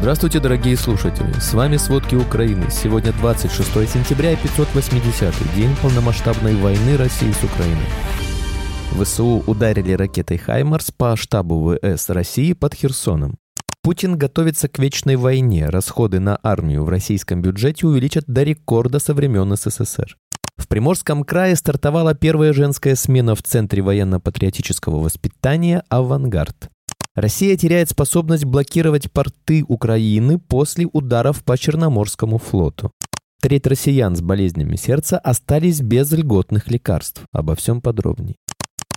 Здравствуйте, дорогие слушатели! С вами «Сводки Украины». Сегодня 26 сентября и 580-й день полномасштабной войны России с Украиной. ВСУ ударили ракетой «Хаймарс» по штабу ВС России под Херсоном. Путин готовится к вечной войне. Расходы на армию в российском бюджете увеличат до рекорда со времен СССР. В Приморском крае стартовала первая женская смена в Центре военно-патриотического воспитания «Авангард». Россия теряет способность блокировать порты Украины после ударов по Черноморскому флоту. Треть россиян с болезнями сердца остались без льготных лекарств. Обо всем подробнее.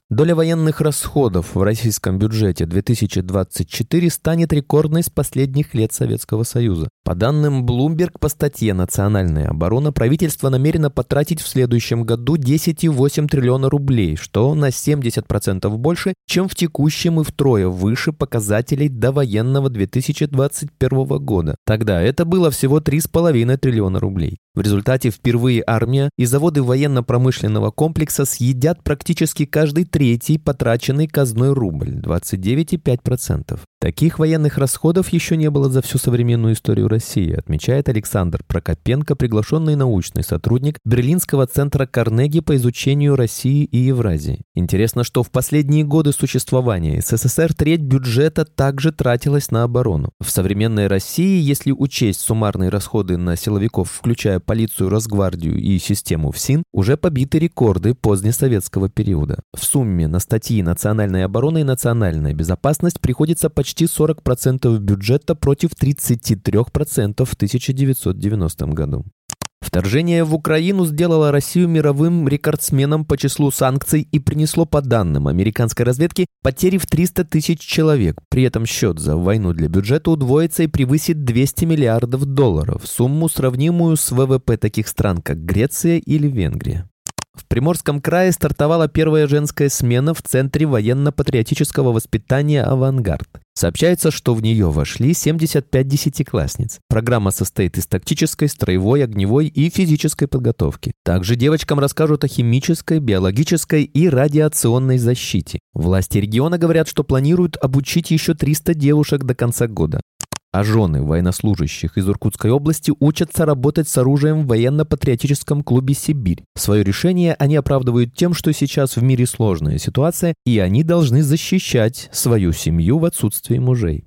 Доля военных расходов в российском бюджете 2024 станет рекордной с последних лет Советского Союза. По данным Bloomberg, по статье «Национальная оборона» правительство намерено потратить в следующем году 10,8 триллиона рублей, что на 70% больше, чем в текущем и втрое выше показателей довоенного 2021 года. Тогда это было всего 3,5 триллиона рублей. В результате впервые армия и заводы военно-промышленного комплекса съедят практически каждый третий потраченный казной рубль – 29,5%. Таких военных расходов еще не было за всю современную историю России, отмечает Александр Прокопенко, приглашенный научный сотрудник Берлинского центра Карнеги по изучению России и Евразии. Интересно, что в последние годы существования СССР треть бюджета также тратилась на оборону. В современной России, если учесть суммарные расходы на силовиков, включая полицию, Росгвардию и систему ФСИН, уже побиты рекорды позднесоветского периода. В сумме на статьи национальной обороны и национальная безопасность приходится почти 40% бюджета против 33% в 1990 году. Вторжение в Украину сделало Россию мировым рекордсменом по числу санкций и принесло, по данным американской разведки, потери в 300 тысяч человек. При этом счет за войну для бюджета удвоится и превысит 200 миллиардов долларов, сумму, сравнимую с ВВП таких стран, как Греция или Венгрия. В Приморском крае стартовала первая женская смена в Центре военно-патриотического воспитания «Авангард». Сообщается, что в нее вошли 75 десятиклассниц. Программа состоит из тактической, строевой, огневой и физической подготовки. Также девочкам расскажут о химической, биологической и радиационной защите. Власти региона говорят, что планируют обучить еще 300 девушек до конца года а жены военнослужащих из Иркутской области учатся работать с оружием в военно-патриотическом клубе «Сибирь». Свое решение они оправдывают тем, что сейчас в мире сложная ситуация, и они должны защищать свою семью в отсутствии мужей.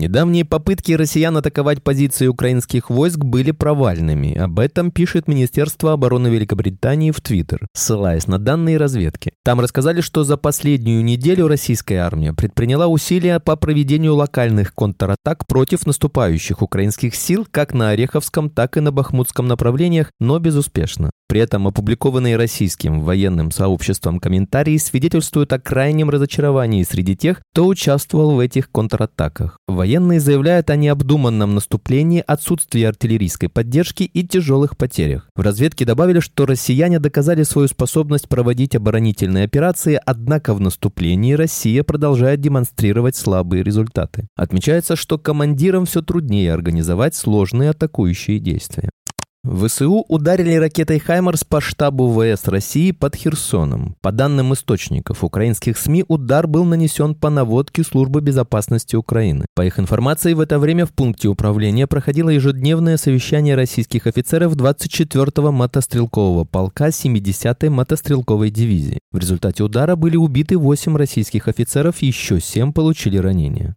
Недавние попытки россиян атаковать позиции украинских войск были провальными. Об этом пишет Министерство обороны Великобритании в Твиттер, ссылаясь на данные разведки. Там рассказали, что за последнюю неделю российская армия предприняла усилия по проведению локальных контратак против наступающих украинских сил как на Ореховском, так и на Бахмутском направлениях, но безуспешно. При этом опубликованные российским военным сообществом комментарии свидетельствуют о крайнем разочаровании среди тех, кто участвовал в этих контратаках. Военные заявляют о необдуманном наступлении, отсутствии артиллерийской поддержки и тяжелых потерях. В разведке добавили, что россияне доказали свою способность проводить оборонительные операции, однако в наступлении Россия продолжает демонстрировать слабые результаты. Отмечается, что командирам все труднее организовать сложные атакующие действия. ВСУ ударили ракетой «Хаймарс» по штабу ВС России под Херсоном. По данным источников украинских СМИ, удар был нанесен по наводке Службы безопасности Украины. По их информации, в это время в пункте управления проходило ежедневное совещание российских офицеров 24-го мотострелкового полка 70-й мотострелковой дивизии. В результате удара были убиты 8 российских офицеров, еще 7 получили ранения.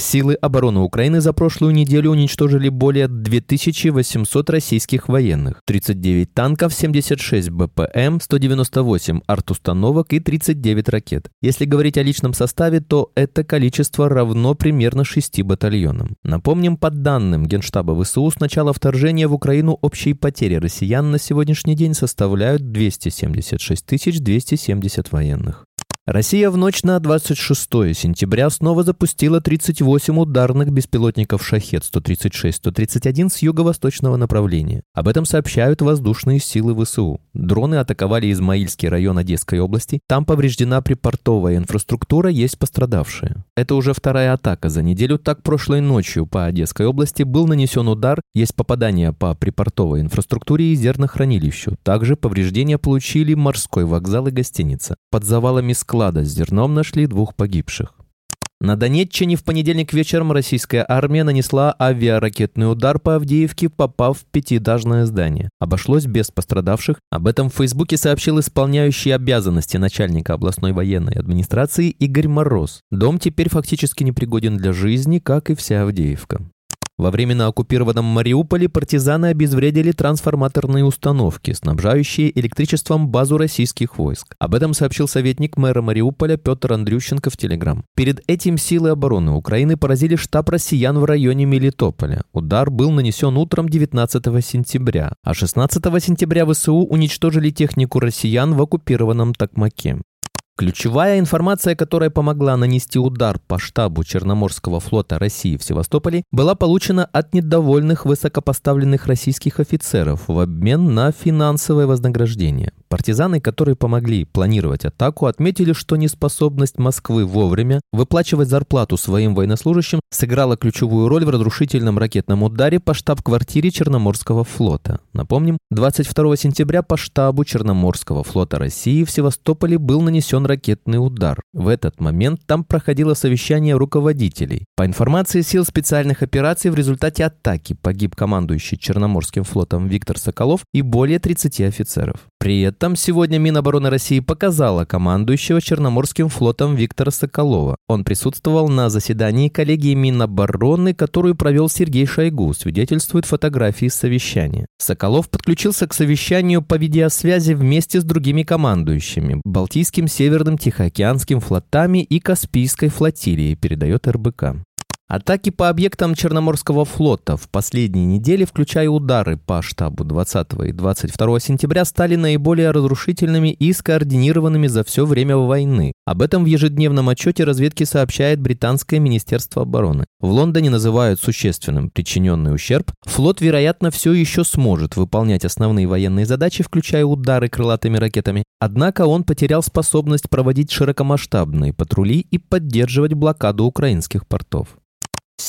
Силы обороны Украины за прошлую неделю уничтожили более 2800 российских военных, 39 танков, 76 БПМ, 198 артустановок и 39 ракет. Если говорить о личном составе, то это количество равно примерно 6 батальонам. Напомним, по данным Генштаба ВСУ, с начала вторжения в Украину общие потери россиян на сегодняшний день составляют 276 270 военных. Россия в ночь на 26 сентября снова запустила 38 ударных беспилотников «Шахет-136-131» с юго-восточного направления. Об этом сообщают воздушные силы ВСУ. Дроны атаковали Измаильский район Одесской области. Там повреждена припортовая инфраструктура, есть пострадавшие. Это уже вторая атака за неделю. Так прошлой ночью по Одесской области был нанесен удар, есть попадание по припортовой инфраструктуре и зернохранилищу. Также повреждения получили морской вокзал и гостиница. Под завалами склада склада с зерном нашли двух погибших. На Донеччине в понедельник вечером российская армия нанесла авиаракетный удар по Авдеевке, попав в пятиэтажное здание. Обошлось без пострадавших. Об этом в Фейсбуке сообщил исполняющий обязанности начальника областной военной администрации Игорь Мороз. Дом теперь фактически непригоден для жизни, как и вся Авдеевка. Во время на оккупированном Мариуполе партизаны обезвредили трансформаторные установки, снабжающие электричеством базу российских войск. Об этом сообщил советник мэра Мариуполя Петр Андрющенко в Телеграм. Перед этим силы обороны Украины поразили штаб россиян в районе Мелитополя. Удар был нанесен утром 19 сентября, а 16 сентября ВСУ уничтожили технику россиян в оккупированном Токмаке. Ключевая информация, которая помогла нанести удар по штабу Черноморского флота России в Севастополе, была получена от недовольных высокопоставленных российских офицеров в обмен на финансовое вознаграждение. Партизаны, которые помогли планировать атаку, отметили, что неспособность Москвы вовремя выплачивать зарплату своим военнослужащим сыграла ключевую роль в разрушительном ракетном ударе по штаб-квартире Черноморского флота. Напомним, 22 сентября по штабу Черноморского флота России в Севастополе был нанесен ракетный удар. В этот момент там проходило совещание руководителей. По информации сил специальных операций, в результате атаки погиб командующий Черноморским флотом Виктор Соколов и более 30 офицеров. При этом сегодня Минобороны России показала командующего Черноморским флотом Виктора Соколова. Он присутствовал на заседании коллегии Минобороны, которую провел Сергей Шойгу, свидетельствует фотографии совещания. Соколов подключился к совещанию по видеосвязи вместе с другими командующими – Балтийским, Северным, Тихоокеанским флотами и Каспийской флотилией, передает РБК. Атаки по объектам Черноморского флота в последние недели, включая удары по штабу 20 и 22 сентября, стали наиболее разрушительными и скоординированными за все время войны. Об этом в ежедневном отчете разведки сообщает британское Министерство обороны. В Лондоне называют существенным причиненный ущерб. Флот, вероятно, все еще сможет выполнять основные военные задачи, включая удары крылатыми ракетами. Однако он потерял способность проводить широкомасштабные патрули и поддерживать блокаду украинских портов.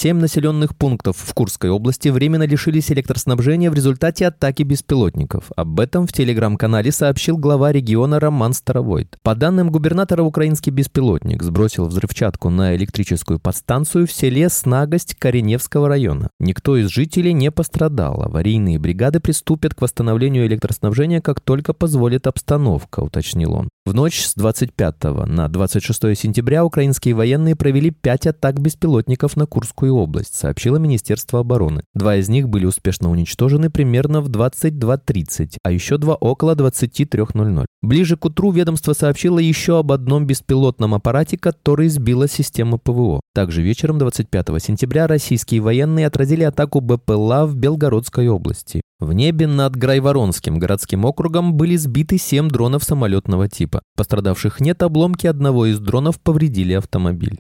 Семь населенных пунктов в Курской области временно лишились электроснабжения в результате атаки беспилотников. Об этом в телеграм-канале сообщил глава региона Роман Старовойт. По данным губернатора, украинский беспилотник сбросил взрывчатку на электрическую подстанцию в селе Снагость Кореневского района. Никто из жителей не пострадал. Аварийные бригады приступят к восстановлению электроснабжения, как только позволит обстановка, уточнил он. В ночь с 25 на 26 сентября украинские военные провели пять атак беспилотников на Курскую область, сообщило Министерство обороны. Два из них были успешно уничтожены примерно в 22.30, а еще два около 23.00. Ближе к утру ведомство сообщило еще об одном беспилотном аппарате, который сбила система ПВО. Также вечером 25 сентября российские военные отразили атаку БПЛА в Белгородской области. В небе над Грайворонским городским округом были сбиты семь дронов самолетного типа. Пострадавших нет, обломки одного из дронов повредили автомобиль.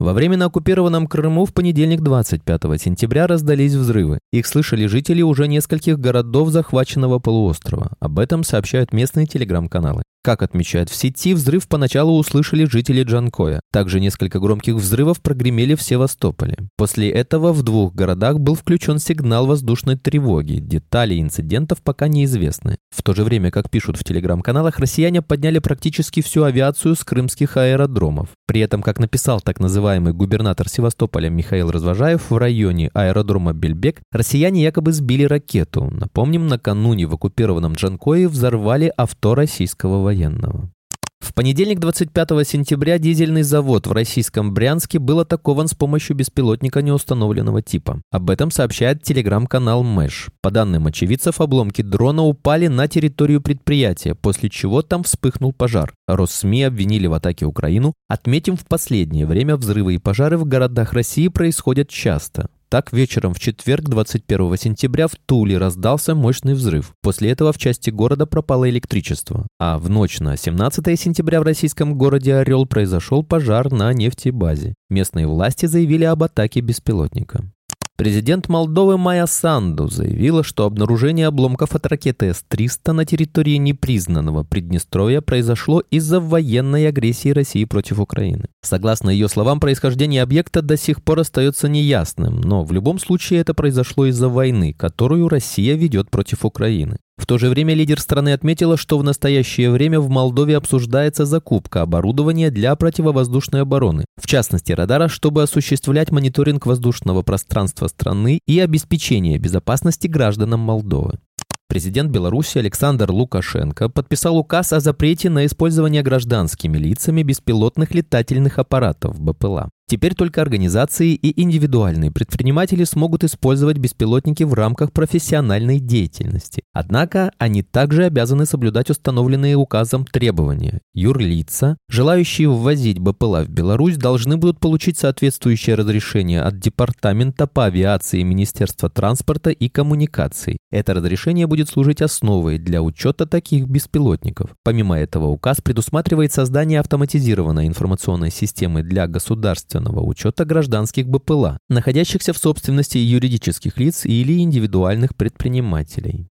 Во время на оккупированном Крыму в понедельник 25 сентября раздались взрывы. Их слышали жители уже нескольких городов захваченного полуострова. Об этом сообщают местные телеграм-каналы. Как отмечают в сети, взрыв поначалу услышали жители Джанкоя. Также несколько громких взрывов прогремели в Севастополе. После этого в двух городах был включен сигнал воздушной тревоги. Детали инцидентов пока неизвестны. В то же время, как пишут в телеграм-каналах, россияне подняли практически всю авиацию с крымских аэродромов. При этом, как написал так называемый губернатор Севастополя Михаил Развожаев, в районе аэродрома Бельбек россияне якобы сбили ракету. Напомним, накануне в оккупированном Джанкое взорвали авто российского военного военного. В понедельник 25 сентября дизельный завод в российском Брянске был атакован с помощью беспилотника неустановленного типа. Об этом сообщает телеграм-канал Мэш. По данным очевидцев, обломки дрона упали на территорию предприятия, после чего там вспыхнул пожар. Россми обвинили в атаке Украину. Отметим, в последнее время взрывы и пожары в городах России происходят часто. Так, вечером в четверг, 21 сентября, в Туле раздался мощный взрыв. После этого в части города пропало электричество. А в ночь на 17 сентября в российском городе Орел произошел пожар на нефтебазе. Местные власти заявили об атаке беспилотника. Президент Молдовы Майя Санду заявила, что обнаружение обломков от ракеты С-300 на территории непризнанного Приднестровья произошло из-за военной агрессии России против Украины. Согласно ее словам, происхождение объекта до сих пор остается неясным, но в любом случае это произошло из-за войны, которую Россия ведет против Украины. В то же время лидер страны отметила, что в настоящее время в Молдове обсуждается закупка оборудования для противовоздушной обороны, в частности радара, чтобы осуществлять мониторинг воздушного пространства страны и обеспечение безопасности гражданам Молдовы. Президент Беларуси Александр Лукашенко подписал указ о запрете на использование гражданскими лицами беспилотных летательных аппаратов БПЛА. Теперь только организации и индивидуальные предприниматели смогут использовать беспилотники в рамках профессиональной деятельности. Однако они также обязаны соблюдать установленные указом требования. Юрлица, желающие ввозить БПЛА в Беларусь, должны будут получить соответствующее разрешение от Департамента по авиации Министерства транспорта и коммуникаций. Это разрешение будет служить основой для учета таких беспилотников. Помимо этого, указ предусматривает создание автоматизированной информационной системы для государств государственного учета гражданских БПЛА, находящихся в собственности юридических лиц или индивидуальных предпринимателей.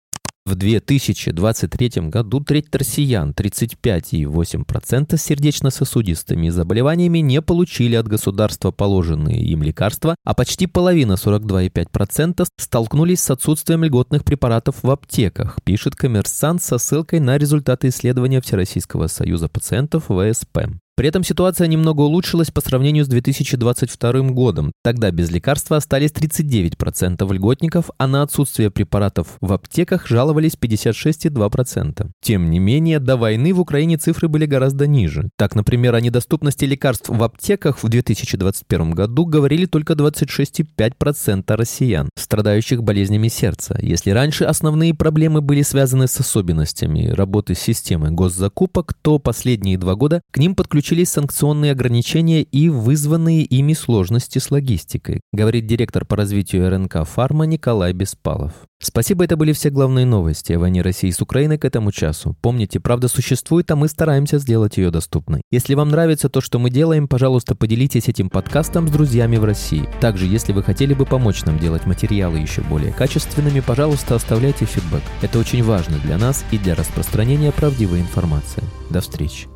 В 2023 году треть россиян, 35,8% с сердечно-сосудистыми заболеваниями не получили от государства положенные им лекарства, а почти половина, 42,5%, столкнулись с отсутствием льготных препаратов в аптеках, пишет коммерсант со ссылкой на результаты исследования Всероссийского союза пациентов ВСП. При этом ситуация немного улучшилась по сравнению с 2022 годом. Тогда без лекарства остались 39% льготников, а на отсутствие препаратов в аптеках жаловались 56,2%. Тем не менее, до войны в Украине цифры были гораздо ниже. Так, например, о недоступности лекарств в аптеках в 2021 году говорили только 26,5% россиян, страдающих болезнями сердца. Если раньше основные проблемы были связаны с особенностями работы системы госзакупок, то последние два года к ним подключились включились санкционные ограничения и вызванные ими сложности с логистикой, говорит директор по развитию РНК «Фарма» Николай Беспалов. Спасибо, это были все главные новости о войне России с Украиной к этому часу. Помните, правда существует, а мы стараемся сделать ее доступной. Если вам нравится то, что мы делаем, пожалуйста, поделитесь этим подкастом с друзьями в России. Также, если вы хотели бы помочь нам делать материалы еще более качественными, пожалуйста, оставляйте фидбэк. Это очень важно для нас и для распространения правдивой информации. До встречи.